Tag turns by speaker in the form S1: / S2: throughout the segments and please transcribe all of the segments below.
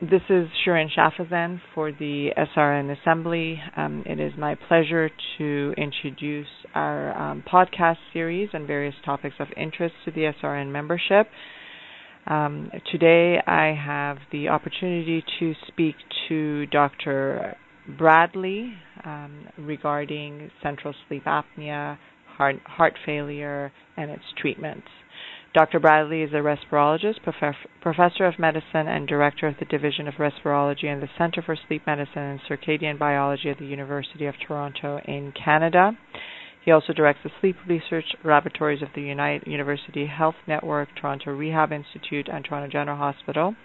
S1: this is Shirin Shafazand for the SRN Assembly. Um, it is my pleasure to introduce our um, podcast series on various topics of interest to the SRN membership. Um, today, I have the opportunity to speak to Dr. Bradley um, regarding central sleep apnea, heart, heart failure, and its treatment. Dr. Bradley is a respirologist, professor of medicine, and director of the Division of Respirology and the Center for Sleep Medicine and Circadian Biology at the University of Toronto in Canada. He also directs the sleep research laboratories of the United University Health Network, Toronto Rehab Institute, and Toronto General Hospital,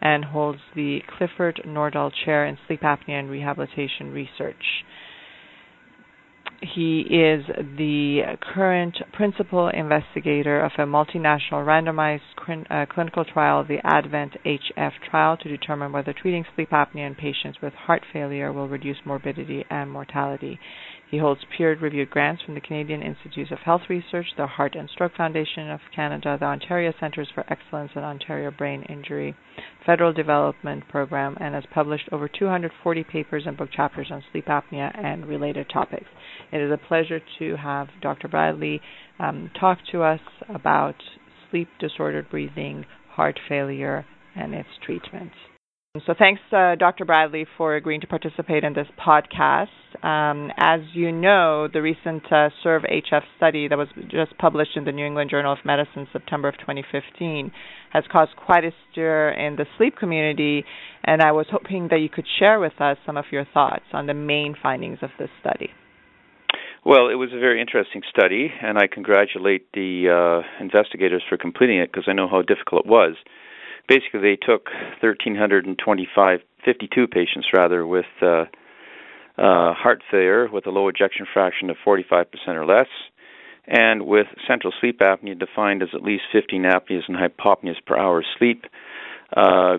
S1: and holds the Clifford Nordal Chair in Sleep Apnea and Rehabilitation Research. He is the current principal investigator of a multinational randomized uh, clinical trial, the ADVENT HF trial, to determine whether treating sleep apnea in patients with heart failure will reduce morbidity and mortality. He holds peer-reviewed grants from the Canadian Institutes of Health Research, the Heart and Stroke Foundation of Canada, the Ontario Centres for Excellence in Ontario Brain Injury Federal Development Program, and has published over 240 papers and book chapters on sleep apnea and related topics. It is a pleasure to have Dr. Bradley um, talk to us about sleep disordered breathing, heart failure, and its treatment. So, thanks, uh, Dr. Bradley, for agreeing to participate in this podcast. Um, as you know, the recent uh, SERVE HF study that was just published in the New England Journal of Medicine, September of 2015, has caused quite a stir in the sleep community, and I was hoping that you could share with us some of your thoughts on the main findings of this study.
S2: Well, it was a very interesting study, and I congratulate the uh, investigators for completing it because I know how difficult it was basically they took 1,325, 52 patients rather, with uh, uh, heart failure with a low ejection fraction of 45% or less, and with central sleep apnea defined as at least 15 apneas and hypopneas per hour sleep, uh,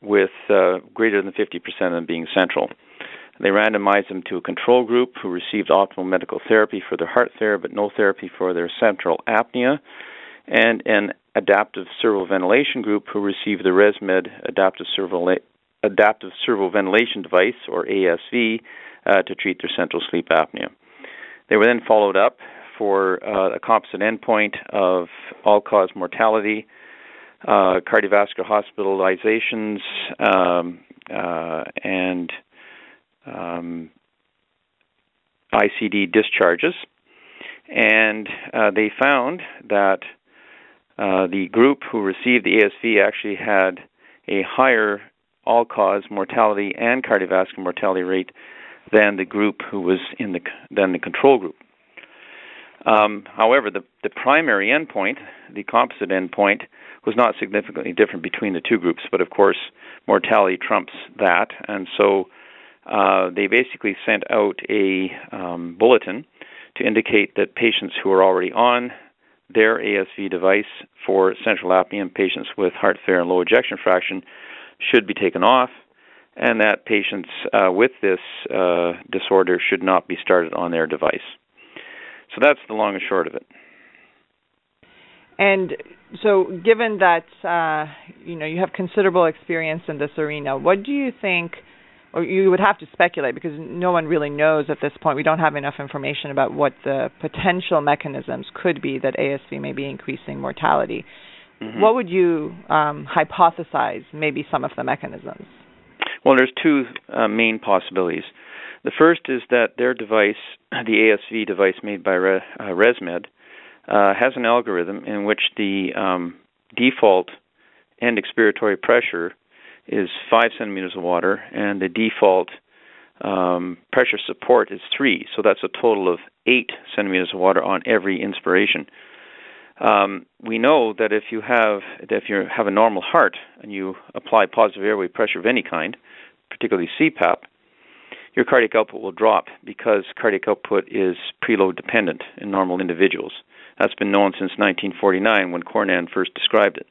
S2: with uh, greater than 50% of them being central. They randomized them to a control group who received optimal medical therapy for their heart failure but no therapy for their central apnea, and an adaptive servo ventilation group who received the ResMed adaptive servo adaptive servo ventilation device or ASV uh, to treat their central sleep apnea. They were then followed up for uh, a composite endpoint of all-cause mortality, uh, cardiovascular hospitalizations, um, uh, and um, ICD discharges. And uh, they found that uh, the group who received the ASV actually had a higher all-cause mortality and cardiovascular mortality rate than the group who was in the than the control group. Um, however, the, the primary endpoint, the composite endpoint, was not significantly different between the two groups, but of course, mortality trumps that, and so uh, they basically sent out a um, bulletin to indicate that patients who are already on their ASV device for central apnea in patients with heart failure and low ejection fraction should be taken off, and that patients uh, with this uh, disorder should not be started on their device. So that's the long and short of it.
S1: And so, given that uh, you know you have considerable experience in this arena, what do you think? Or you would have to speculate because no one really knows at this point. We don't have enough information about what the potential mechanisms could be that ASV may be increasing mortality. Mm-hmm. What would you um, hypothesize maybe some of the mechanisms?
S2: Well, there's two uh, main possibilities. The first is that their device, the ASV device made by Re- uh, ResMed, uh, has an algorithm in which the um, default end expiratory pressure is five centimeters of water, and the default um, pressure support is three. So that's a total of eight centimeters of water on every inspiration. Um, we know that if you have if you have a normal heart and you apply positive airway pressure of any kind, particularly CPAP, your cardiac output will drop because cardiac output is preload dependent in normal individuals. That's been known since 1949 when Cournand first described it.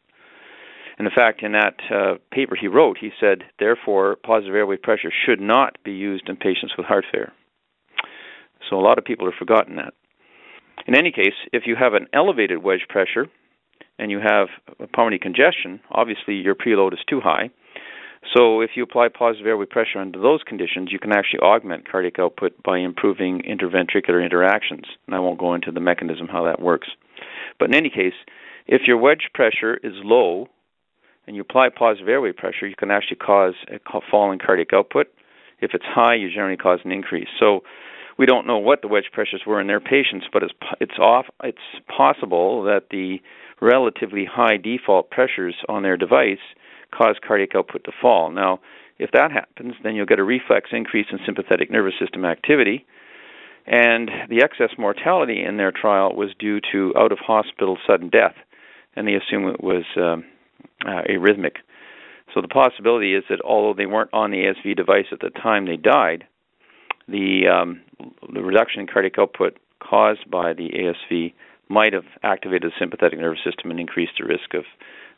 S2: And in fact, in that uh, paper he wrote, he said, therefore, positive airway pressure should not be used in patients with heart failure. So a lot of people have forgotten that. In any case, if you have an elevated wedge pressure and you have pulmonary congestion, obviously your preload is too high. So, if you apply positive airway pressure under those conditions, you can actually augment cardiac output by improving interventricular interactions. And I won't go into the mechanism how that works. But in any case, if your wedge pressure is low and you apply positive airway pressure, you can actually cause a fall in cardiac output. If it's high, you generally cause an increase. So, we don't know what the wedge pressures were in their patients, but it's it's off. It's possible that the relatively high default pressures on their device cause cardiac output to fall. Now, if that happens, then you'll get a reflex increase in sympathetic nervous system activity. And the excess mortality in their trial was due to out of hospital sudden death, and they assume it was um, uh, arrhythmic. So the possibility is that although they weren't on the ASV device at the time they died, the um, the reduction in cardiac output caused by the ASV might have activated the sympathetic nervous system and increased the risk of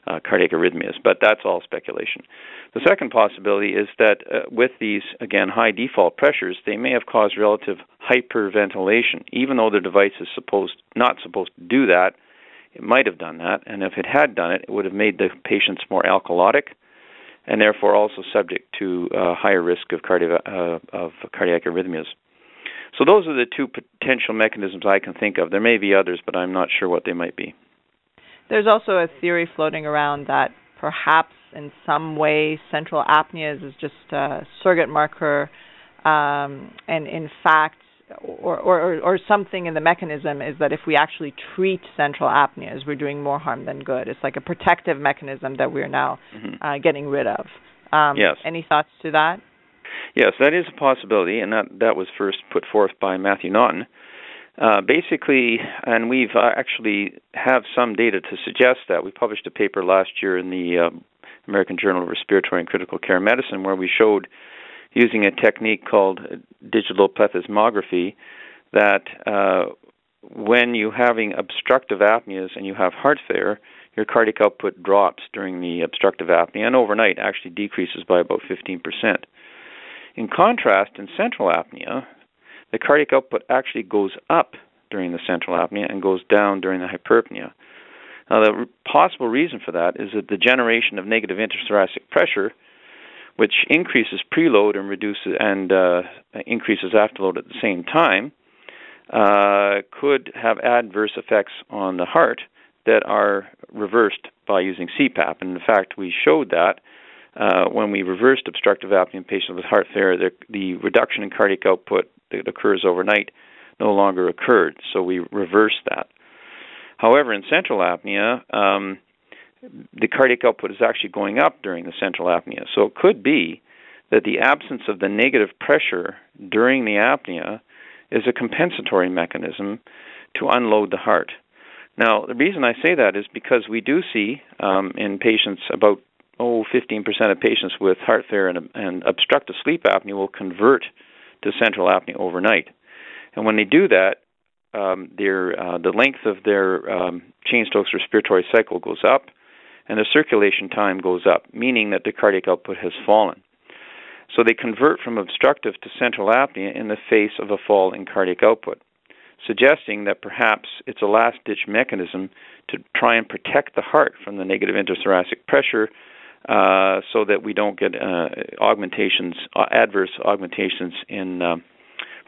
S2: uh, cardiac arrhythmias, but that's all speculation. The second possibility is that uh, with these, again, high default pressures, they may have caused relative hyperventilation. Even though the device is supposed not supposed to do that, it might have done that, and if it had done it, it would have made the patients more alkalotic, and therefore also subject to uh, higher risk of, cardi- uh, of cardiac arrhythmias. So those are the two potential mechanisms I can think of. There may be others, but I'm not sure what they might be.
S1: There's also a theory floating around that perhaps in some way central apnea is just a surrogate marker, um, and in fact, or, or, or something in the mechanism is that if we actually treat central apneas, we're doing more harm than good. It's like a protective mechanism that we're now mm-hmm. uh, getting rid of. Um,
S2: yes.
S1: Any thoughts to that?
S2: Yes, that is a possibility, and that that was first put forth by Matthew Naughton. Uh, basically, and we've uh, actually have some data to suggest that. We published a paper last year in the uh, American Journal of Respiratory and Critical Care Medicine where we showed, using a technique called digital plethysmography, that uh, when you're having obstructive apneas and you have heart failure, your cardiac output drops during the obstructive apnea and overnight actually decreases by about 15%. In contrast, in central apnea, the cardiac output actually goes up during the central apnea and goes down during the hyperpnea. Now, the possible reason for that is that the generation of negative intrathoracic pressure, which increases preload and reduces and uh, increases afterload at the same time, uh, could have adverse effects on the heart that are reversed by using CPAP. And in fact, we showed that uh, when we reversed obstructive apnea in patients with heart failure, the, the reduction in cardiac output that occurs overnight no longer occurred. So we reversed that. However, in central apnea, um, the cardiac output is actually going up during the central apnea. So it could be that the absence of the negative pressure during the apnea is a compensatory mechanism to unload the heart. Now, the reason I say that is because we do see um, in patients about oh, 15% of patients with heart failure and, and obstructive sleep apnea will convert to central apnea overnight. And when they do that, um, their uh, the length of their um, Cheyne-Stokes respiratory cycle goes up, and their circulation time goes up, meaning that the cardiac output has fallen. So they convert from obstructive to central apnea in the face of a fall in cardiac output, suggesting that perhaps it's a last ditch mechanism to try and protect the heart from the negative intrathoracic pressure uh, so that we don't get uh, augmentations, uh, adverse augmentations in um,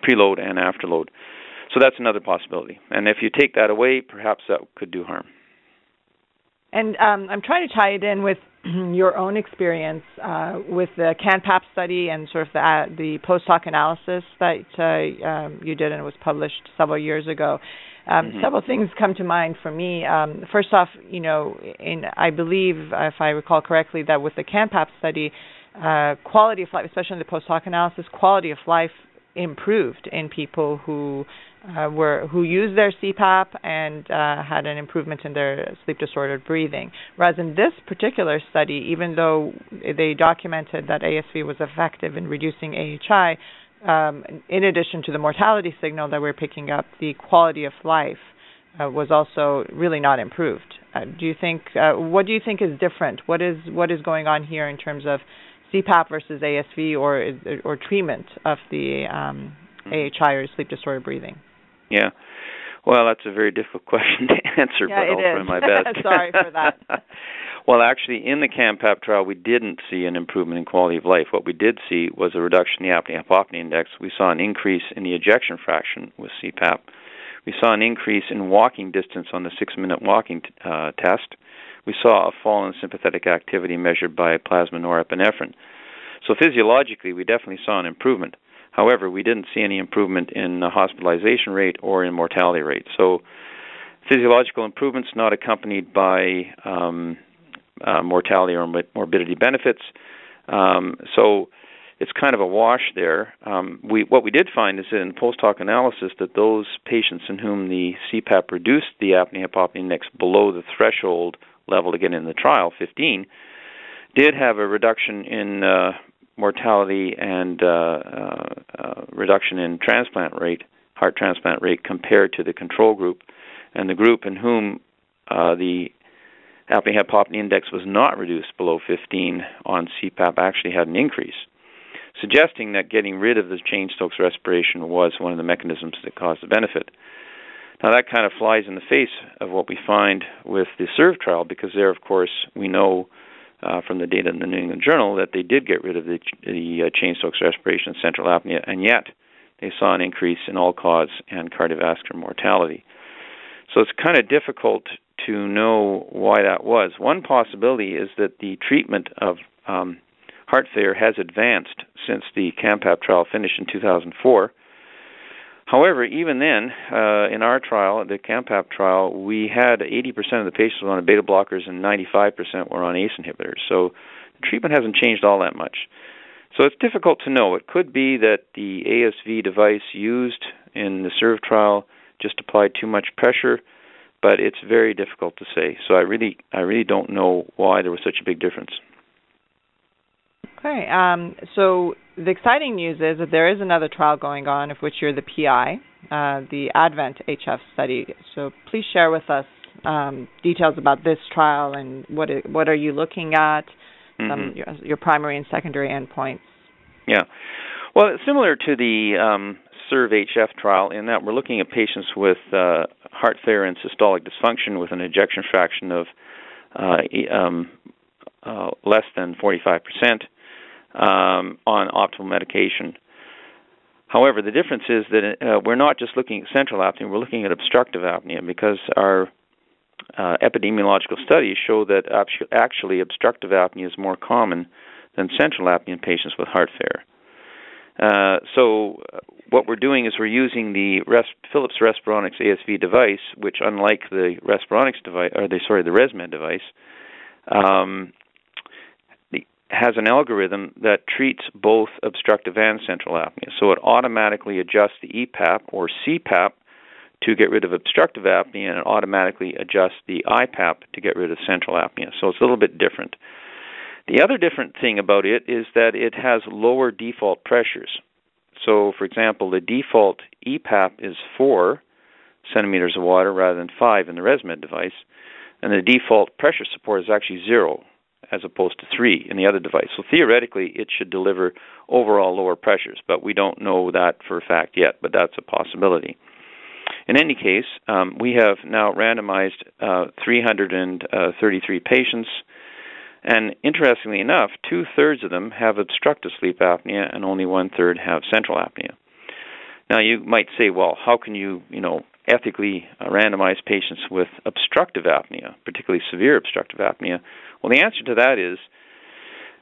S2: preload and afterload. So that's another possibility. And if you take that away, perhaps that could do harm.
S1: And um, I'm trying to tie it in with your own experience uh, with the CANPAP study and sort of the, uh, the post hoc analysis that uh, um, you did and it was published several years ago. Um, mm-hmm. Several things come to mind for me. Um, first off, you know, in I believe, if I recall correctly, that with the CANPAP study, uh, quality of life, especially in the post hoc analysis, quality of life improved in people who uh, were who used their CPAP and uh, had an improvement in their sleep disordered breathing. Whereas in this particular study, even though they documented that ASV was effective in reducing AHI, um, in addition to the mortality signal that we're picking up, the quality of life uh, was also really not improved. Uh, do you think uh, what do you think is different? What is what is going on here in terms of CPAP versus ASV or or treatment of the um, AHI or sleep disorder breathing?
S2: Yeah. Well, that's a very difficult question to answer,
S1: yeah,
S2: but I'll try my best.
S1: Sorry for that.
S2: Well, actually, in the CANPAP trial, we didn't see an improvement in quality of life. What we did see was a reduction in the apnea-hypopnea index. We saw an increase in the ejection fraction with CPAP. We saw an increase in walking distance on the six-minute walking uh, test. We saw a fall in sympathetic activity measured by plasma norepinephrine. So physiologically, we definitely saw an improvement. However, we didn't see any improvement in the hospitalization rate or in mortality rate. So physiological improvements not accompanied by um, uh, mortality or morbidity benefits. Um, so it's kind of a wash there. Um, we, what we did find is in post hoc analysis that those patients in whom the CPAP reduced the apnea hypopnea index below the threshold level get in the trial, 15, did have a reduction in uh, mortality and uh, uh, uh, reduction in transplant rate, heart transplant rate, compared to the control group, and the group in whom the apnea hypopnea index was not reduced below 15 on CPAP actually had an increase, suggesting that getting rid of the Cheyne-Stokes respiration was one of the mechanisms that caused the benefit. Now that kind of flies in the face of what we find with the SERVE trial because there, of course, we know uh, from the data in the New England Journal that they did get rid of the, the uh, Cheyne-Stokes respiration and central apnea, and yet they saw an increase in all-cause and cardiovascular mortality. So it's kind of difficult to know why that was. One possibility is that the treatment of um, heart failure has advanced since the CANPAP trial finished in 2004. However, even then, uh, in our trial, the CANPAP trial, we had 80% of the patients were on beta blockers and 95% were on ACE inhibitors. So the treatment hasn't changed all that much. So it's difficult to know. It could be that the ASV device used in the SERVE trial just applied too much pressure but it's very difficult to say. So I really, I really don't know why there was such a big difference.
S1: Okay. Um, so the exciting news is that there is another trial going on, of which you're the PI, uh, the Advent HF study. So please share with us um, details about this trial and what it, what are you looking at, mm-hmm. your, your, primary and secondary endpoints.
S2: Yeah. Well, it's similar to the um, SERVE HF trial in that we're looking at patients with uh, heart failure and systolic dysfunction with an ejection fraction of uh, um, uh, less than 45% um, on optimal medication. However, the difference is that uh, we're not just looking at central apnea, we're looking at obstructive apnea because our uh, epidemiological studies show that actually obstructive apnea is more common than central apnea in patients with heart failure. Uh, so what we're doing is we're using the Res- Philips Respironics ASV device, which, unlike the Respironics device, or the sorry, the ResMed device, um, has an algorithm that treats both obstructive and central apnea. So it automatically adjusts the EPAP or CPAP to get rid of obstructive apnea, and it automatically adjusts the IPAP to get rid of central apnea. So it's a little bit different. The other different thing about it is that it has lower default pressures. So, for example, the default EPAP is 4 centimeters of water rather than 5 in the ResMed device, and the default pressure support is actually 0 as opposed to 3 in the other device. So, theoretically, it should deliver overall lower pressures, but we don't know that for a fact yet, but that's a possibility. In any case, um, we have now randomized uh, 333 patients and interestingly enough, two thirds of them have obstructive sleep apnea, and only one third have central apnea. Now, you might say, well, how can you, you know, ethically uh, randomize patients with obstructive apnea, particularly severe obstructive apnea? Well, the answer to that is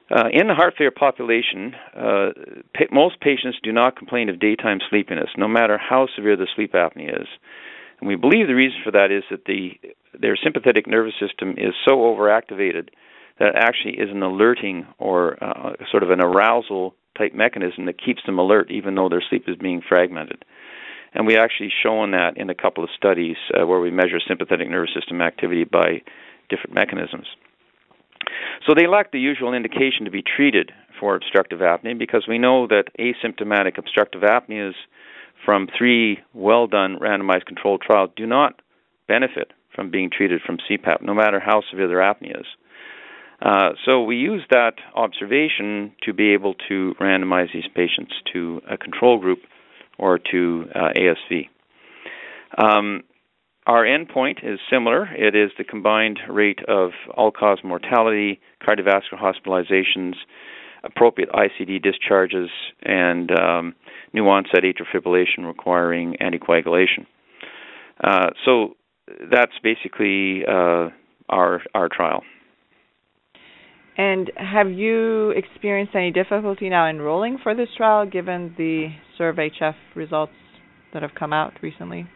S2: uh, in the heart failure population, uh, pa- most patients do not complain of daytime sleepiness, no matter how severe the sleep apnea is. And we believe the reason for that is that the their sympathetic nervous system is so overactivated that actually is an alerting or uh, sort of an arousal type mechanism that keeps them alert even though their sleep is being fragmented. And we actually shown that in a couple of studies uh, where we measure sympathetic nervous system activity by different mechanisms. So they lack the usual indication to be treated for obstructive apnea because we know that asymptomatic obstructive apneas from three well done randomized controlled trials do not benefit from being treated from CPAP, no matter how severe their apnea is. Uh, so we use that observation to be able to randomize these patients to a control group or to uh, ASV. Um, our endpoint is similar. It is the combined rate of all-cause mortality, cardiovascular hospitalizations, appropriate ICD discharges, and um, new onset atrial fibrillation requiring anticoagulation. Uh, so that's basically uh, our our trial.
S1: And have you experienced any difficulty now enrolling for this trial, given the SERVE-HF results that have come out recently?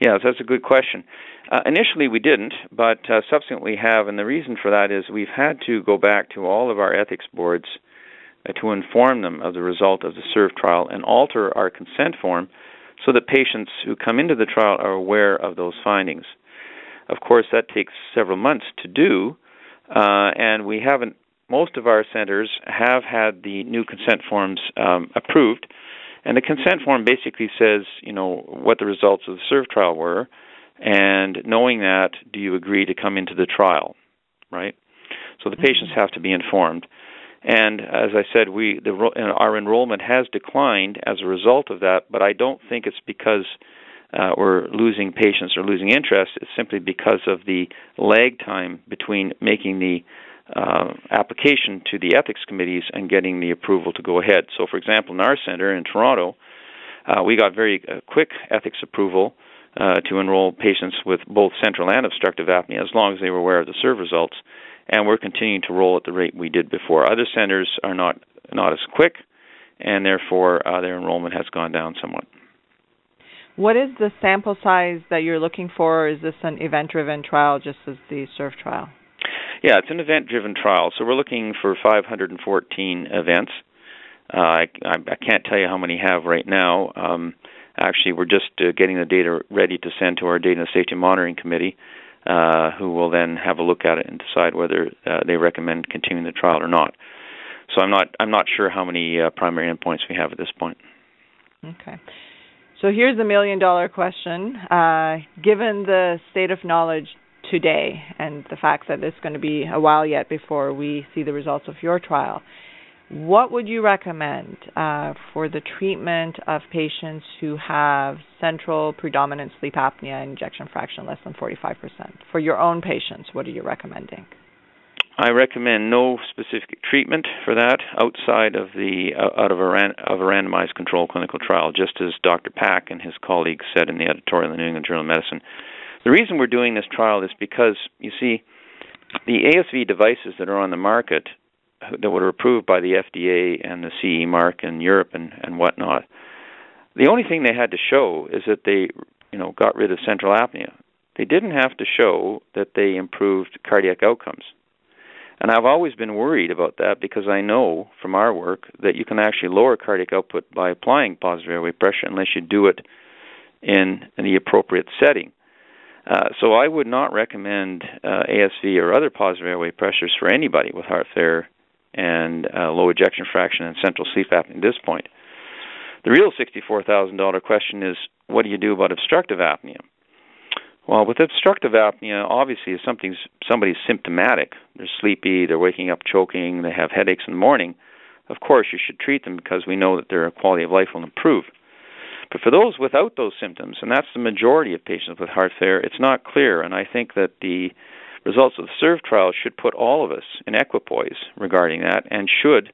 S2: Yes, that's a good question. Uh, initially, we didn't, but uh, subsequently have, and the reason for that is we've had to go back to all of our ethics boards uh, to inform them of the result of the SERVE trial and alter our consent form so that patients who come into the trial are aware of those findings. Of course, that takes several months to do, uh, and we haven't. Most of our centers have had the new consent forms um, approved, and the consent form basically says, you know, what the results of the SERVE trial were, and knowing that, do you agree to come into the trial, right? So the mm-hmm. patients have to be informed. And as I said, we the, our enrollment has declined as a result of that, but I don't think it's because uh, we're losing patients or losing interest. It's simply because of the lag time between making the uh, application to the ethics committees and getting the approval to go ahead. So, for example, in our center in Toronto, uh, we got very uh, quick ethics approval uh, to enroll patients with both central and obstructive apnea as long as they were aware of the SERVE results and we're continuing to roll at the rate we did before. Other centers are not not as quick, and therefore uh, their enrollment has gone down somewhat.
S1: What is the sample size that you're looking for? Is this an event-driven trial, just as the SERVE trial?
S2: Yeah, it's an event-driven trial. So we're looking for 514 events. Uh, I, I can't tell you how many have right now. Um, actually, we're just uh, getting the data ready to send to our Data and Safety Monitoring Committee uh, who will then have a look at it and decide whether uh, they recommend continuing the trial or not. So I'm not I'm not sure how many uh, primary endpoints we have at this point.
S1: Okay. So here's the million dollar question. Uh, given the state of knowledge today and the fact that it's going to be a while yet before we see the results of your trial, what would you recommend uh, for the treatment of patients who have central predominant sleep apnea and ejection fraction less than 45%? For your own patients, what are you recommending?
S2: I recommend no specific treatment for that outside of the uh, out of a, ran, of a randomized controlled clinical trial, just as Dr. Pack and his colleagues said in the editorial in the New England Journal of Medicine. The reason we're doing this trial is because you see the ASV devices that are on the market that were approved by the FDA and the CE mark in Europe and and whatnot. The only thing they had to show is that they, you know, got rid of central apnea. They didn't have to show that they improved cardiac outcomes. And I've always been worried about that because I know from our work that you can actually lower cardiac output by applying positive airway pressure unless you do it in, the appropriate setting. Uh, so I would not recommend uh, ASV or other positive airway pressures for anybody with heart failure and uh, low ejection fraction and central apnea at this point. The real $64,000 question is what do you do about obstructive apnea? Well, with obstructive apnea, obviously, if something's somebody's symptomatic, they're sleepy, they're waking up choking, they have headaches in the morning, of course you should treat them because we know that their quality of life will improve. But for those without those symptoms, and that's the majority of patients with heart failure, it's not clear. And I think that the results of the SERVE trial should put all of us in equipoise regarding that and should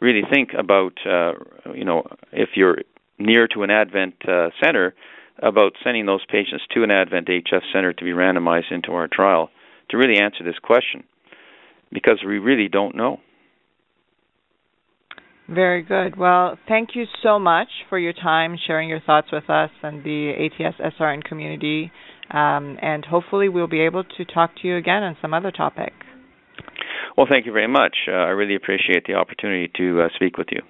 S2: really think about, uh, you know, if you're near to an Advent uh, center, about sending those patients to an Advent HF center to be randomized into our trial to really answer this question because we really don't know.
S1: Very good. Well, thank you so much for your time sharing your thoughts with us and the ATS SRN community. Um, and hopefully, we'll be able to talk to you again on some other topic.
S2: Well, thank you very much. Uh, I really appreciate the opportunity to uh, speak with you.